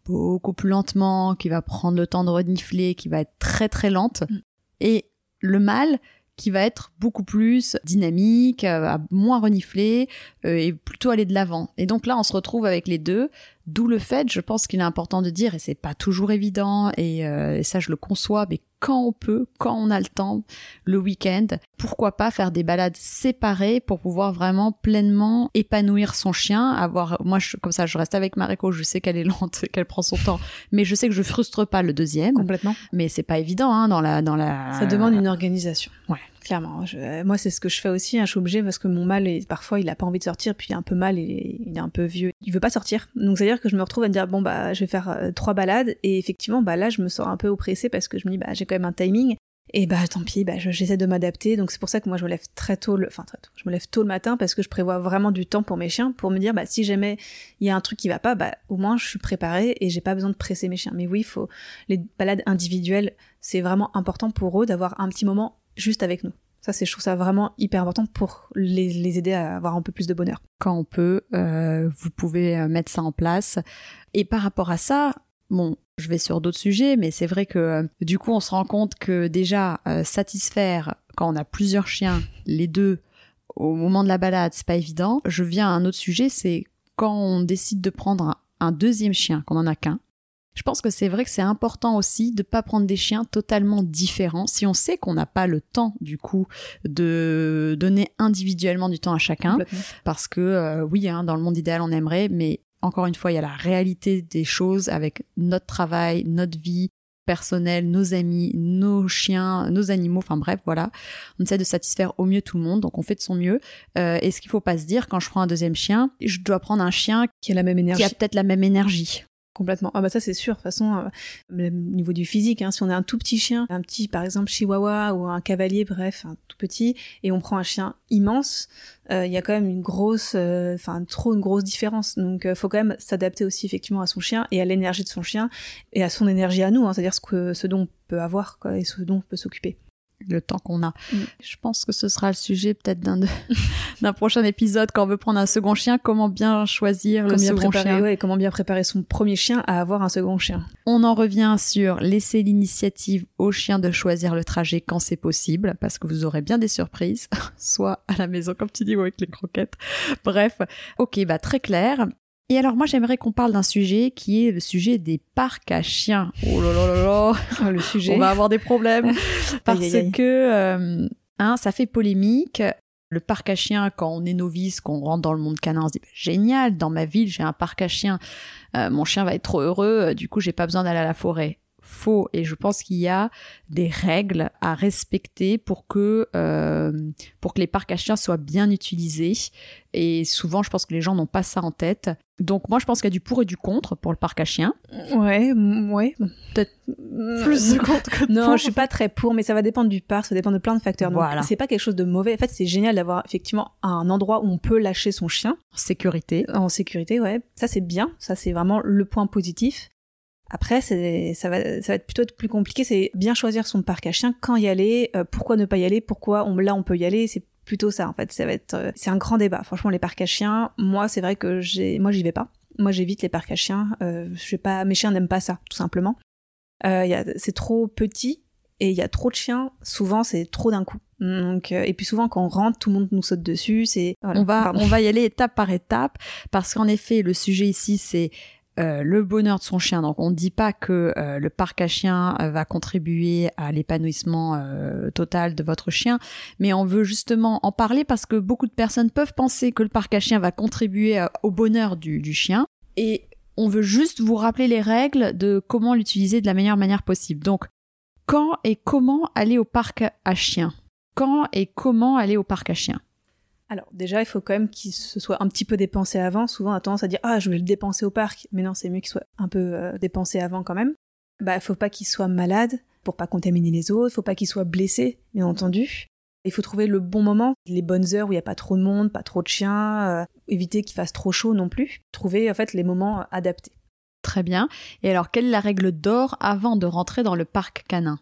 beaucoup plus lentement, qui va prendre le temps de renifler, qui va être très très lente. Mm. Et le mâle qui va être beaucoup plus dynamique, euh, moins renifler euh, et plutôt aller de l'avant. Et donc là, on se retrouve avec les deux D'où le fait, je pense qu'il est important de dire, et c'est pas toujours évident, et, euh, et, ça je le conçois, mais quand on peut, quand on a le temps, le week-end, pourquoi pas faire des balades séparées pour pouvoir vraiment pleinement épanouir son chien, avoir, moi je, comme ça je reste avec Mariko, je sais qu'elle est lente, qu'elle prend son temps, mais je sais que je frustre pas le deuxième. Complètement. Mais c'est pas évident, hein, dans la, dans la. Ça demande une organisation. Ouais. Clairement, moi c'est ce que je fais aussi. Hein, je suis obligée parce que mon mâle, est, parfois, il a pas envie de sortir, puis il est un peu mal, il est un peu vieux, il veut pas sortir. Donc c'est à dire que je me retrouve à me dire bon bah je vais faire euh, trois balades et effectivement bah là je me sens un peu oppressée parce que je me dis bah j'ai quand même un timing et bah tant pis, bah j'essaie de m'adapter. Donc c'est pour ça que moi je me lève très tôt, le... enfin très tôt. Je me lève tôt le matin parce que je prévois vraiment du temps pour mes chiens, pour me dire bah si jamais il y a un truc qui va pas, bah au moins je suis préparée et j'ai pas besoin de presser mes chiens. Mais oui, faut les balades individuelles, c'est vraiment important pour eux d'avoir un petit moment juste avec nous. Ça, c'est, je trouve ça vraiment hyper important pour les, aider à avoir un peu plus de bonheur. Quand on peut, euh, vous pouvez euh, mettre ça en place. Et par rapport à ça, bon, je vais sur d'autres sujets, mais c'est vrai que euh, du coup, on se rend compte que déjà, satisfaire quand on a plusieurs chiens, les deux, au moment de la balade, c'est pas évident. Je viens à un autre sujet, c'est quand on décide de prendre un deuxième chien, qu'on en a qu'un, je pense que c'est vrai que c'est important aussi de pas prendre des chiens totalement différents. Si on sait qu'on n'a pas le temps, du coup, de donner individuellement du temps à chacun, parce que euh, oui, hein, dans le monde idéal, on aimerait, mais encore une fois, il y a la réalité des choses avec notre travail, notre vie personnelle, nos amis, nos chiens, nos animaux, enfin bref, voilà. On essaie de satisfaire au mieux tout le monde, donc on fait de son mieux. Euh, et ce qu'il faut pas se dire, quand je prends un deuxième chien, je dois prendre un chien qui a la même énergie, qui a peut-être la même énergie. Complètement. Ah bah ça c'est sûr. De toute façon, euh, au niveau du physique, hein, si on a un tout petit chien, un petit par exemple chihuahua ou un cavalier, bref, un tout petit, et on prend un chien immense, euh, il y a quand même une grosse, euh, enfin trop une grosse différence. Donc il faut quand même s'adapter aussi effectivement à son chien et à l'énergie de son chien et à son énergie à nous, hein, c'est-à-dire ce que ce dont on peut avoir quoi, et ce dont on peut s'occuper le temps qu'on a. Mm. Je pense que ce sera le sujet peut-être d'un d'un prochain épisode quand on veut prendre un second chien, comment bien choisir le second chien. Ouais, comment bien préparer son premier chien à avoir un second chien. On en revient sur laisser l'initiative au chien de choisir le trajet quand c'est possible, parce que vous aurez bien des surprises, soit à la maison comme tu dis ou avec les croquettes. Bref, ok, bah très clair. Et alors moi j'aimerais qu'on parle d'un sujet qui est le sujet des parcs à chiens. Oh là là là là Le sujet. On va avoir des problèmes parce que euh, hein, ça fait polémique. Le parc à chiens, quand on est novice, qu'on rentre dans le monde canin, on se dit bah, génial, dans ma ville j'ai un parc à chiens, euh, mon chien va être trop heureux, euh, du coup j'ai pas besoin d'aller à la forêt. Faux. Et je pense qu'il y a des règles à respecter pour que, euh, pour que les parcs à chiens soient bien utilisés. Et souvent, je pense que les gens n'ont pas ça en tête. Donc moi, je pense qu'il y a du pour et du contre pour le parc à chiens. Ouais, ouais. Peut-être plus de contre que de Non, pour. je suis pas très pour, mais ça va dépendre du parc, ça dépend de plein de facteurs. Donc, Voilà. c'est pas quelque chose de mauvais. En fait, c'est génial d'avoir effectivement un endroit où on peut lâcher son chien Sécurité. en sécurité, ouais. Ça, c'est bien. Ça, c'est vraiment le point positif. Après, ça va, ça va être plutôt plus compliqué. C'est bien choisir son parc à chiens, quand y aller, euh, pourquoi ne pas y aller, pourquoi on, là on peut y aller. C'est plutôt ça, en fait. Ça va être, euh, c'est un grand débat. Franchement, les parcs à chiens, moi, c'est vrai que j'ai, moi, j'y vais pas. Moi, j'évite les parcs à chiens. Euh, je pas, mes chiens n'aiment pas ça, tout simplement. Y a, c'est trop petit et il y a trop de chiens. Souvent, c'est trop d'un coup. Donc, euh, et puis souvent, quand on rentre, tout le monde nous saute dessus. C'est, voilà. On va, on va y aller étape par étape parce qu'en effet, le sujet ici, c'est euh, le bonheur de son chien. Donc, on ne dit pas que euh, le parc à chiens euh, va contribuer à l'épanouissement euh, total de votre chien, mais on veut justement en parler parce que beaucoup de personnes peuvent penser que le parc à chiens va contribuer au bonheur du, du chien. Et on veut juste vous rappeler les règles de comment l'utiliser de la meilleure manière possible. Donc, quand et comment aller au parc à chiens? Quand et comment aller au parc à chiens? Alors déjà, il faut quand même qu'il se soit un petit peu dépensé avant. Souvent, on a tendance à dire ah je vais le dépenser au parc, mais non, c'est mieux qu'il soit un peu euh, dépensé avant quand même. Bah, faut pas qu'il soit malade pour pas contaminer les autres. Il faut pas qu'il soit blessé, bien entendu. Il faut trouver le bon moment, les bonnes heures où il n'y a pas trop de monde, pas trop de chiens, euh, éviter qu'il fasse trop chaud non plus. Trouver en fait les moments adaptés. Très bien. Et alors, quelle est la règle d'or avant de rentrer dans le parc canin?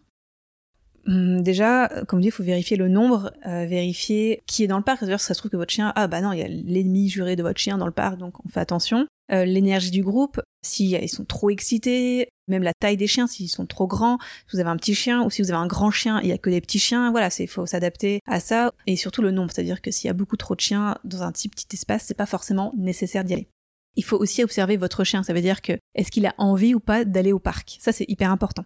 Déjà, euh, comme dit, il faut vérifier le nombre, euh, vérifier qui est dans le parc. C'est-à-dire, ça se trouve que votre chien, ah bah non, il y a l'ennemi juré de votre chien dans le parc, donc on fait attention. Euh, L'énergie du groupe, si ils sont trop excités, même la taille des chiens, s'ils sont trop grands, si vous avez un petit chien ou si vous avez un grand chien, il y a que des petits chiens, voilà, c'est faut s'adapter à ça. Et surtout le nombre, c'est-à-dire que s'il y a beaucoup trop de chiens dans un petit petit espace, c'est pas forcément nécessaire d'y aller. Il faut aussi observer votre chien, ça veut dire que est-ce qu'il a envie ou pas d'aller au parc? Ça, c'est hyper important.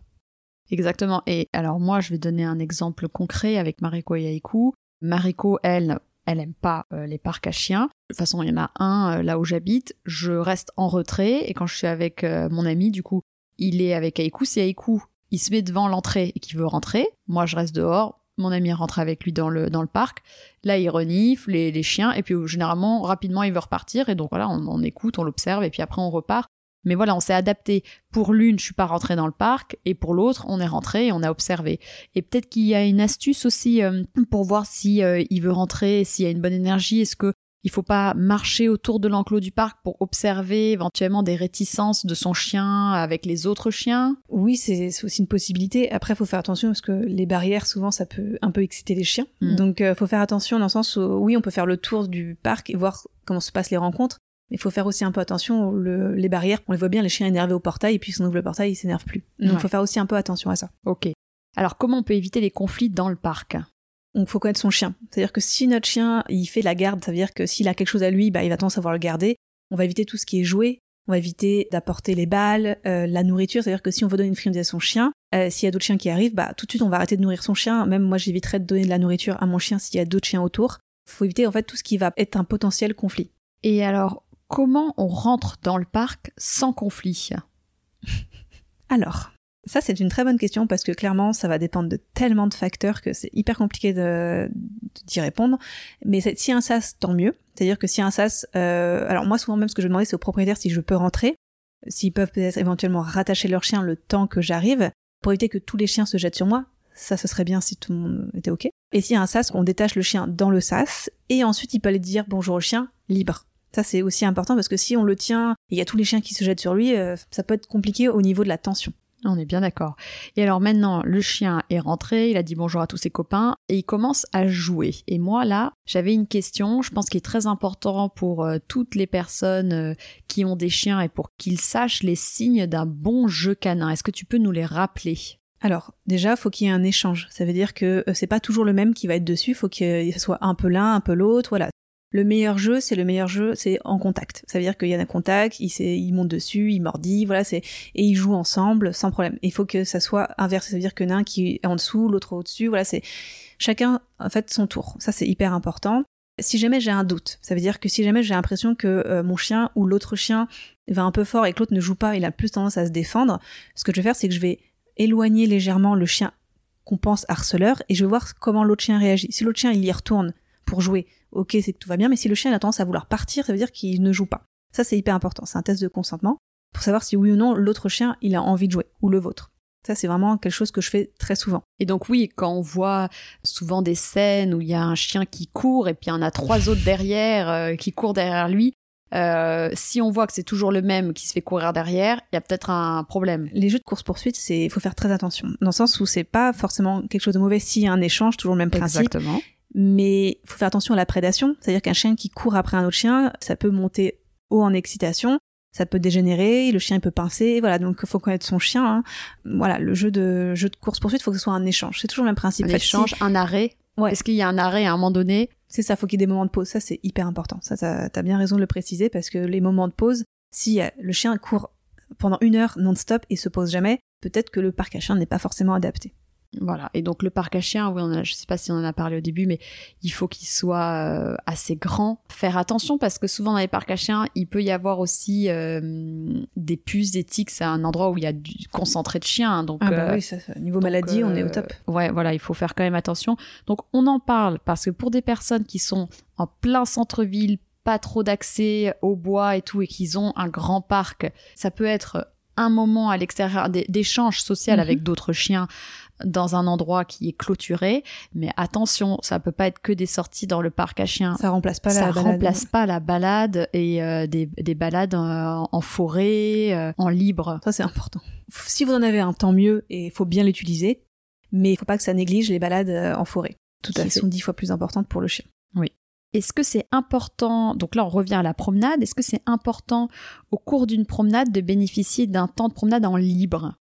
Exactement. Et alors, moi, je vais donner un exemple concret avec Mariko et Yaiku. Mariko, elle, elle aime pas euh, les parcs à chiens. De toute façon, il y en a un euh, là où j'habite. Je reste en retrait et quand je suis avec euh, mon ami, du coup, il est avec Aiku. Si Aiku, il se met devant l'entrée et qu'il veut rentrer, moi, je reste dehors. Mon ami rentre avec lui dans le, dans le parc. Là, il renifle les, les chiens et puis généralement, rapidement, il veut repartir. Et donc voilà, on, on écoute, on l'observe et puis après, on repart. Mais voilà, on s'est adapté. Pour l'une, je suis pas rentrée dans le parc, et pour l'autre, on est rentré et on a observé. Et peut-être qu'il y a une astuce aussi euh, pour voir si euh, il veut rentrer, s'il y a une bonne énergie. Est-ce que il faut pas marcher autour de l'enclos du parc pour observer éventuellement des réticences de son chien avec les autres chiens? Oui, c'est aussi une possibilité. Après, il faut faire attention parce que les barrières, souvent, ça peut un peu exciter les chiens. Mm. Donc, il faut faire attention dans le sens où, oui, on peut faire le tour du parc et voir comment se passent les rencontres. Mais il faut faire aussi un peu attention le- les barrières. On les voit bien, les chiens énervés au portail, et puis si on ouvre le portail, ils s'énervent plus. Donc, il Ouais. faut faire aussi un peu attention à ça. Ok. Alors comment on peut éviter les conflits dans le parc? Donc, faut connaître son chien. C'est-à-dire que si notre chien, il fait la garde, ça veut dire que s'il a quelque chose à lui, bah, il va tendance à vouloir le garder. On va éviter tout ce qui est jouet. On va éviter d'apporter les balles, euh, la nourriture. C'est-à-dire que si on veut donner une friandise à son chien, euh, s'il y a d'autres chiens qui arrivent, bah, tout de suite, on va arrêter de nourrir son chien. Même moi, j'éviterais de donner de la nourriture à mon chien s'il y a d'autres chiens autour. Faut éviter, en fait, tout ce qui va être un potentiel conflit. Et alors, comment on rentre dans le parc sans conflit? Alors, ça c'est une très bonne question parce que clairement ça va dépendre de tellement de facteurs que c'est hyper compliqué d'y répondre. Mais si un sas, tant mieux. C'est-à-dire que si un sas, euh, alors moi souvent même ce que je demander c'est au propriétaire si je peux rentrer, s'ils peuvent peut-être éventuellement rattacher leur chien le temps que j'arrive pour éviter que tous les chiens se jettent sur moi. Ça, ce serait bien si tout le monde était ok. Et s'il y a un sas, on détache le chien dans le sas et ensuite il peut aller dire bonjour au chien libre. Ça, c'est aussi important parce que si on le tient et il y a tous les chiens qui se jettent sur lui, euh, ça peut être compliqué au niveau de la tension. On est bien d'accord. Et alors maintenant, le chien est rentré, il a dit bonjour à tous ses copains et il commence à jouer. Et moi là, j'avais une question, je pense qu'il est très important pour euh, toutes les personnes euh, qui ont des chiens et pour qu'ils sachent les signes d'un bon jeu canin. Est-ce que tu peux nous les rappeler? Alors, déjà, faut qu'il y ait un échange. Ça veut dire que c'est pas toujours le même qui va être dessus. Faut qu'il soit un peu l'un, un peu l'autre. Voilà. Le meilleur jeu, c'est le meilleur jeu, c'est en contact. Ça veut dire qu'il y a un contact, il, il monte dessus, il mordit, voilà, c'est et ils jouent ensemble sans problème. Il faut que ça soit inversé. Ça veut dire que l'un qui est en dessous, l'autre au-dessus. Voilà, c'est chacun en fait son tour. Ça, c'est hyper important. Si jamais j'ai un doute, ça veut dire que si jamais j'ai l'impression que euh, mon chien ou l'autre chien va un peu fort et que l'autre ne joue pas, il a plus tendance à se défendre. Ce que je vais faire, c'est que je vais éloigner légèrement le chien qu'on pense harceleur et je vais voir comment l'autre chien réagit. Si l'autre chien il y retourne pour jouer, ok c'est que tout va bien, mais si le chien a tendance à vouloir partir, ça veut dire qu'il ne joue pas. Ça c'est hyper important, c'est un test de consentement pour savoir si oui ou non l'autre chien il a envie de jouer ou le vôtre. Ça, c'est vraiment quelque chose que je fais très souvent. Et donc oui, quand on voit souvent des scènes où il y a un chien qui court et puis il y en a trois autres derrière euh, qui courent derrière lui, euh, si on voit que c'est toujours le même qui se fait courir derrière, il y a peut-être un problème. Les jeux de course-poursuite, c'est, il faut faire très attention. Dans le sens où c'est pas forcément quelque chose de mauvais s'il y a un échange, toujours le même principe. Exactement. Mais il faut faire attention à la prédation. C'est-à-dire qu'un chien qui court après un autre chien, ça peut monter haut en excitation ça peut dégénérer, le chien peut pincer, voilà, donc il faut connaître son chien. Hein. Voilà, le jeu de jeu de course poursuite, il faut que ce soit un échange. C'est toujours le même principe. Un échange, un arrêt. Ouais. Est-ce qu'il y a un arrêt à un moment donné? C'est ça, faut qu'il y ait des moments de pause. Ça, c'est hyper important. Ça, t'as bien raison de le préciser parce que les moments de pause, si euh, le chien court pendant une heure non-stop et se pose jamais, peut-être que le parc à chiens n'est pas forcément adapté. Voilà. Et donc le parc à chiens, oui, on a, je sais pas si on en a parlé au début, mais il faut qu'il soit euh, assez grand. Faire attention parce que souvent dans les parcs à chiens, il peut y avoir aussi euh, des puces, des tics. C'est un endroit où il y a du concentré de chiens. Hein, donc ah bah oui, ça, niveau maladie, on est au top. Ouais, voilà, il faut faire quand même attention. Donc on en parle parce que pour des personnes qui sont en plein centre-ville, pas trop d'accès au bois et tout, et qu'ils ont un grand parc, ça peut être un moment à l'extérieur d'échange social mhm. avec d'autres chiens dans un endroit qui est clôturé. Mais attention, ça peut pas être que des sorties dans le parc à chiens. Ça remplace pas ça la balade. remplace pas la balade et euh, des, des, balades en, forêt, euh, en libre. Ça c'est important. Si vous en avez un, tant mieux et il faut bien l'utiliser. Mais il faut pas que ça néglige les balades euh, en forêt. Tout à qui fait. sont dix fois plus importantes pour le chien. Oui. Est-ce que c'est important, donc là on revient à la promenade, est-ce que c'est important au cours d'une promenade de bénéficier d'un temps de promenade en libre?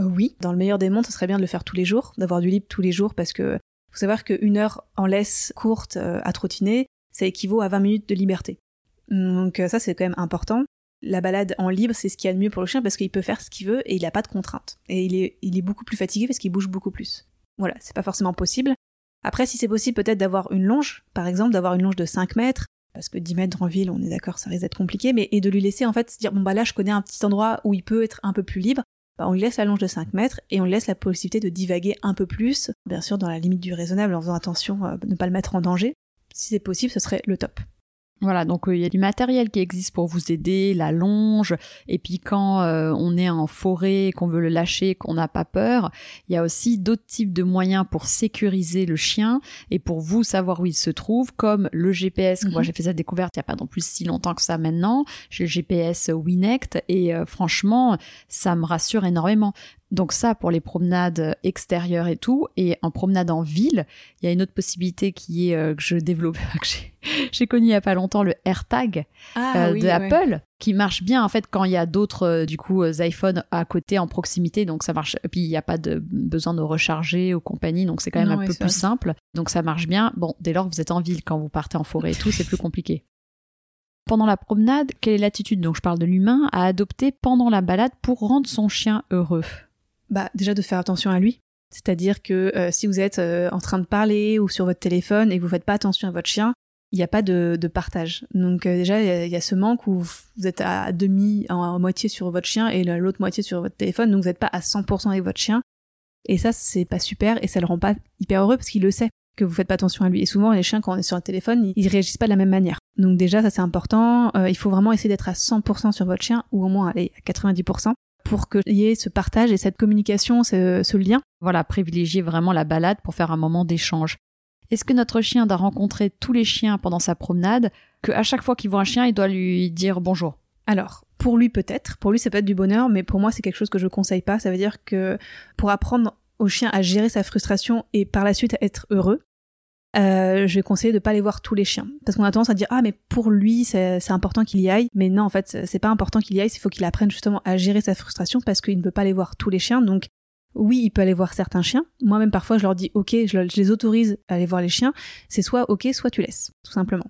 Euh, oui, dans le meilleur des mondes, ce serait bien de le faire tous les jours, d'avoir du libre tous les jours, parce que faut savoir qu'une heure en laisse courte euh, à trottiner, ça équivaut à 20 minutes de liberté. Donc euh, ça, c'est quand même important. La balade en libre, c'est ce qu'il y a de mieux pour le chien parce qu'il peut faire ce qu'il veut et il n'a pas de contraintes. Et il est, beaucoup plus fatigué parce qu'il bouge beaucoup plus. Voilà, c'est pas forcément possible. Après, si c'est possible peut-être d'avoir une longe, par exemple, d'avoir une longe de 5 mètres, parce que 10 mètres en ville, on est d'accord, ça risque d'être compliqué, mais et de lui laisser en fait se dire, bon bah là, je connais un petit endroit où il peut être un peu plus libre, bah, on lui laisse la longe de 5 mètres et on lui laisse la possibilité de divaguer un peu plus, bien sûr dans la limite du raisonnable en faisant attention à ne pas le mettre en danger. Si c'est possible, ce serait le top. Voilà, donc euh, il y a du matériel qui existe pour vous aider, la longe, et puis quand euh, on est en forêt, qu'on veut le lâcher, qu'on n'a pas peur, il y a aussi d'autres types de moyens pour sécuriser le chien et pour vous savoir où il se trouve, comme le GPS. Moi, mhm. j'ai fait cette découverte il n'y a pas non plus si longtemps que ça maintenant. J'ai le GPS Winect et euh, franchement, ça me rassure énormément. Donc ça pour les promenades extérieures et tout. Et en promenade en ville, il y a une autre possibilité qui est euh, que je développe, que j'ai connu il y a pas longtemps le AirTag ah, euh, de Apple, qui marche bien en fait quand il y a d'autres euh, du coup iPhone à côté en proximité. Donc ça marche. Et puis il n'y a pas de besoin de recharger ou compagnie, donc c'est quand même un peu plus simple. Donc ça marche bien. Bon, dès lors que vous êtes en ville, quand vous partez en forêt et tout, c'est plus compliqué. Pendant la promenade, quelle est l'attitude, donc je parle de l'humain, à adopter pendant la balade pour rendre son chien heureux bah, déjà de faire attention à lui. C'est-à-dire que euh, si vous êtes euh, en train de parler ou sur votre téléphone et que vous faites pas attention à votre chien, il n'y a pas de, partage. Donc euh, déjà, il y, a ce manque où vous êtes à demi, en, moitié sur votre chien et l'autre moitié sur votre téléphone, donc vous n'êtes pas à 100% avec votre chien. Et ça, c'est pas super et ça le rend pas hyper heureux parce qu'il le sait que vous faites pas attention à lui. Et souvent, les chiens, quand on est sur un téléphone, ils, réagissent pas de la même manière. Donc déjà, ça c'est important. il faut vraiment essayer d'être à 100% sur votre chien ou au moins aller à 90% pour qu'il y ait ce partage et cette communication, ce, lien. Voilà, privilégier vraiment la balade pour faire un moment d'échange. Est-ce que notre chien doit rencontrer tous les chiens pendant sa promenade, qu'à chaque fois qu'il voit un chien, il doit lui dire bonjour Alors, pour lui peut-être, pour lui ça peut être du bonheur, mais pour moi c'est quelque chose que je conseille pas. Ça veut dire que pour apprendre au chien à gérer sa frustration et par la suite à être heureux, euh, je vais conseiller de pas aller voir tous les chiens. Parce qu'on a tendance à dire ah mais pour lui c'est important qu'il y aille. Mais non en fait c'est pas important qu'il y aille. Il faut qu'il apprenne justement à gérer sa frustration parce qu'il ne peut pas aller voir tous les chiens. Donc oui il peut aller voir certains chiens. Moi même parfois je leur dis ok je, les autorise à aller voir les chiens. C'est soit ok soit tu laisses tout simplement.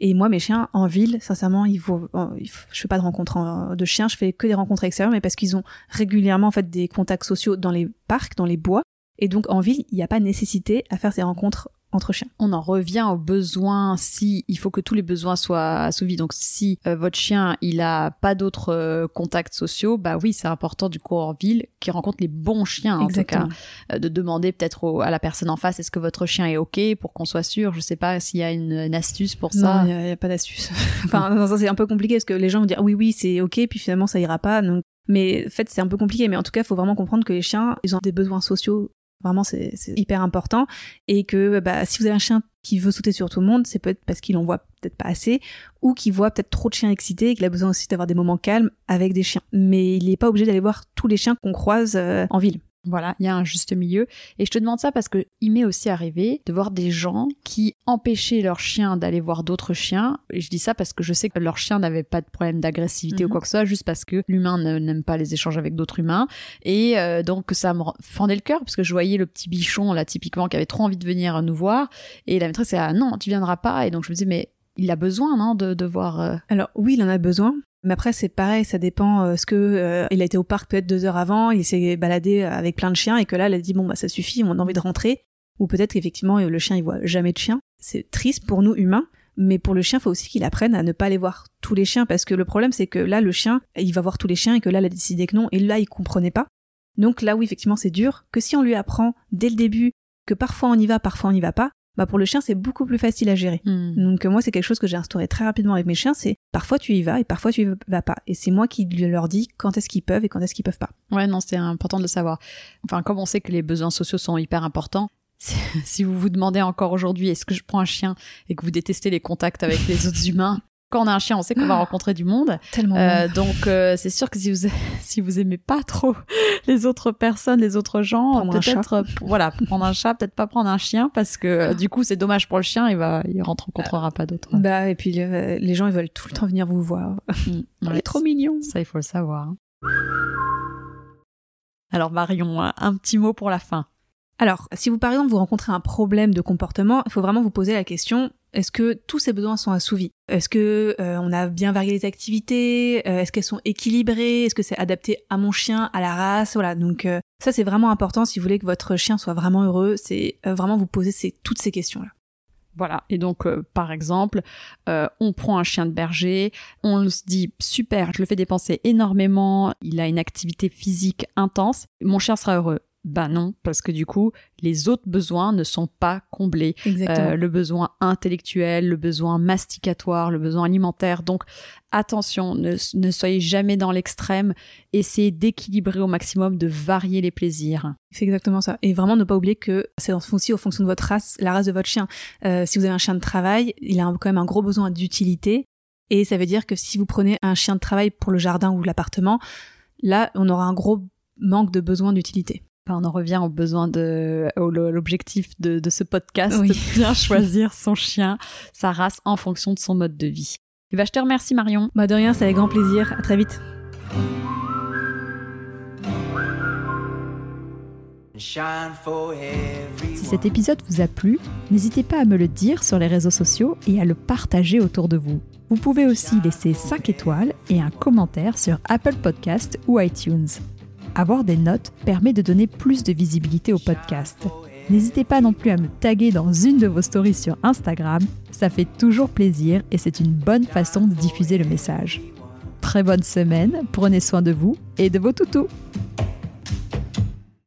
Et moi mes chiens en ville sincèrement il faut, je fais pas de rencontres de chiens. Je fais que des rencontres extérieures mais parce qu'ils ont régulièrement en fait des contacts sociaux dans les parcs dans les bois. Et donc en ville il n'y a pas nécessité à faire ces rencontres entre chiens. On en revient aux besoins si il faut que tous les besoins soient assouvis. Donc si euh, votre chien il a pas d'autres euh, contacts sociaux, bah oui c'est important du coup en ville qui rencontre les bons chiens en tout cas, euh, de demander peut-être à la personne en face est-ce que votre chien est ok pour qu'on soit sûr? Je sais pas s'il y a une, astuce pour ça. Non, il y, a pas d'astuce. enfin c'est un peu compliqué parce que les gens vont dire oui oui c'est ok puis finalement ça ira pas donc mais en fait, c'est un peu compliqué. Mais en tout cas, il faut vraiment comprendre que les chiens, ils ont des besoins sociaux Vraiment, c'est hyper important. Et que bah, si vous avez un chien qui veut sauter sur tout le monde, c'est peut-être parce qu'il en voit peut-être pas assez, ou qu'il voit peut-être trop de chiens excités et qu'il a besoin aussi d'avoir des moments calmes avec des chiens. Mais il n'est pas obligé d'aller voir tous les chiens qu'on croise euh, en ville. Voilà, il y a un juste milieu. Et je te demande ça parce que il m'est aussi arrivé de voir des gens qui empêchaient leurs chiens d'aller voir d'autres chiens. Et je dis ça parce que je sais que leur chien n'avait pas de problème d'agressivité ou mhm. quoi que ce soit, juste parce que l'humain n'aime pas les échanges avec d'autres humains. Et euh, donc ça me fendait le cœur parce que je voyais le petit bichon là typiquement qui avait trop envie de venir nous voir. Et la maîtresse c'est ah non, tu viendras pas. Et donc je me disais mais il a besoin non de, de voir. Euh, Alors oui, il en a besoin, mais après, c'est pareil, ça dépend. Euh, ce que euh, il a été au parc peut-être deux heures avant, il s'est baladé avec plein de chiens et que là, elle a dit bon bah ça suffit, on a envie de rentrer. Ou peut-être qu'effectivement le chien il voit jamais de chien. C'est triste pour nous humains, mais pour le chien, faut aussi qu'il apprenne à ne pas aller voir tous les chiens parce que le problème c'est que là le chien, il va voir tous les chiens et que là, elle a décidé que non et là il comprenait pas. Donc là oui effectivement c'est dur. Que si on lui apprend dès le début que parfois on y va, parfois on n'y va pas, bah pour le chien c'est beaucoup plus facile à gérer. Hmm. Donc moi c'est quelque chose que j'ai instauré très rapidement avec mes chiens, c'est parfois tu y vas et parfois tu y vas pas. Et c'est moi qui leur dis quand est-ce qu'ils peuvent et quand est-ce qu'ils peuvent pas. Ouais non c'est important de le savoir. Enfin comme on sait que les besoins sociaux sont hyper importants, si vous vous demandez encore aujourd'hui est-ce que je prends un chien et que vous détestez les contacts avec les autres humains, quand on a un chien, on sait qu'on va rencontrer du monde. Tellement. Euh, donc euh, c'est sûr que si vous si vous aimez pas trop les autres personnes, les autres gens, peut-être euh, voilà prendre un chat, peut-être pas prendre un chien parce que euh, du coup c'est dommage pour le chien, il va il rencontrera pas d'autres. Bah et puis les gens ils veulent tout le temps venir vous voir. Mm. il est trop mignon. Ça il faut le savoir. Hein. Alors Marion, un petit mot pour la fin. Alors, si vous par exemple vous rencontrez un problème de comportement, il faut vraiment vous poser la question est-ce que tous ces besoins sont assouvis? Est-ce que euh, on a bien varié les activités? Euh, Est-ce qu'elles sont équilibrées? Est-ce que c'est adapté à mon chien, à la race? Voilà. Donc euh, ça c'est vraiment important si vous voulez que votre chien soit vraiment heureux. C'est vraiment vous poser toutes ces questions là. Voilà. Et donc, par exemple, on prend un chien de berger, on se dit super, je le fais dépenser énormément, il a une activité physique intense, mon chien sera heureux. Ben non, parce que du coup, les autres besoins ne sont pas comblés. Euh, le besoin intellectuel, le besoin masticatoire, le besoin alimentaire. Donc, attention, ne, ne soyez jamais dans l'extrême. Essayez d'équilibrer au maximum, de varier les plaisirs. C'est exactement ça. Et vraiment, ne pas oublier que c'est aussi en fonction de votre race, la race de votre chien. Euh, si vous avez un chien de travail, il a quand même un gros besoin d'utilité. Et ça veut dire que si vous prenez un chien de travail pour le jardin ou l'appartement, là, on aura un gros manque de besoin d'utilité. On en revient au besoin de, l'objectif de, ce podcast, de bien choisir son chien, sa race en fonction de son mode de vie. Et bah, je te remercie Marion. Bah de rien, c'est avec grand plaisir. À très vite. Si cet épisode vous a plu, n'hésitez pas à me le dire sur les réseaux sociaux et à le partager autour de vous. Vous pouvez aussi laisser 5 étoiles et un commentaire sur Apple Podcast ou iTunes. Avoir des notes permet de donner plus de visibilité au podcast. N'hésitez pas non plus à me taguer dans une de vos stories sur Instagram, ça fait toujours plaisir et c'est une bonne façon de diffuser le message. Très bonne semaine, prenez soin de vous et de vos toutous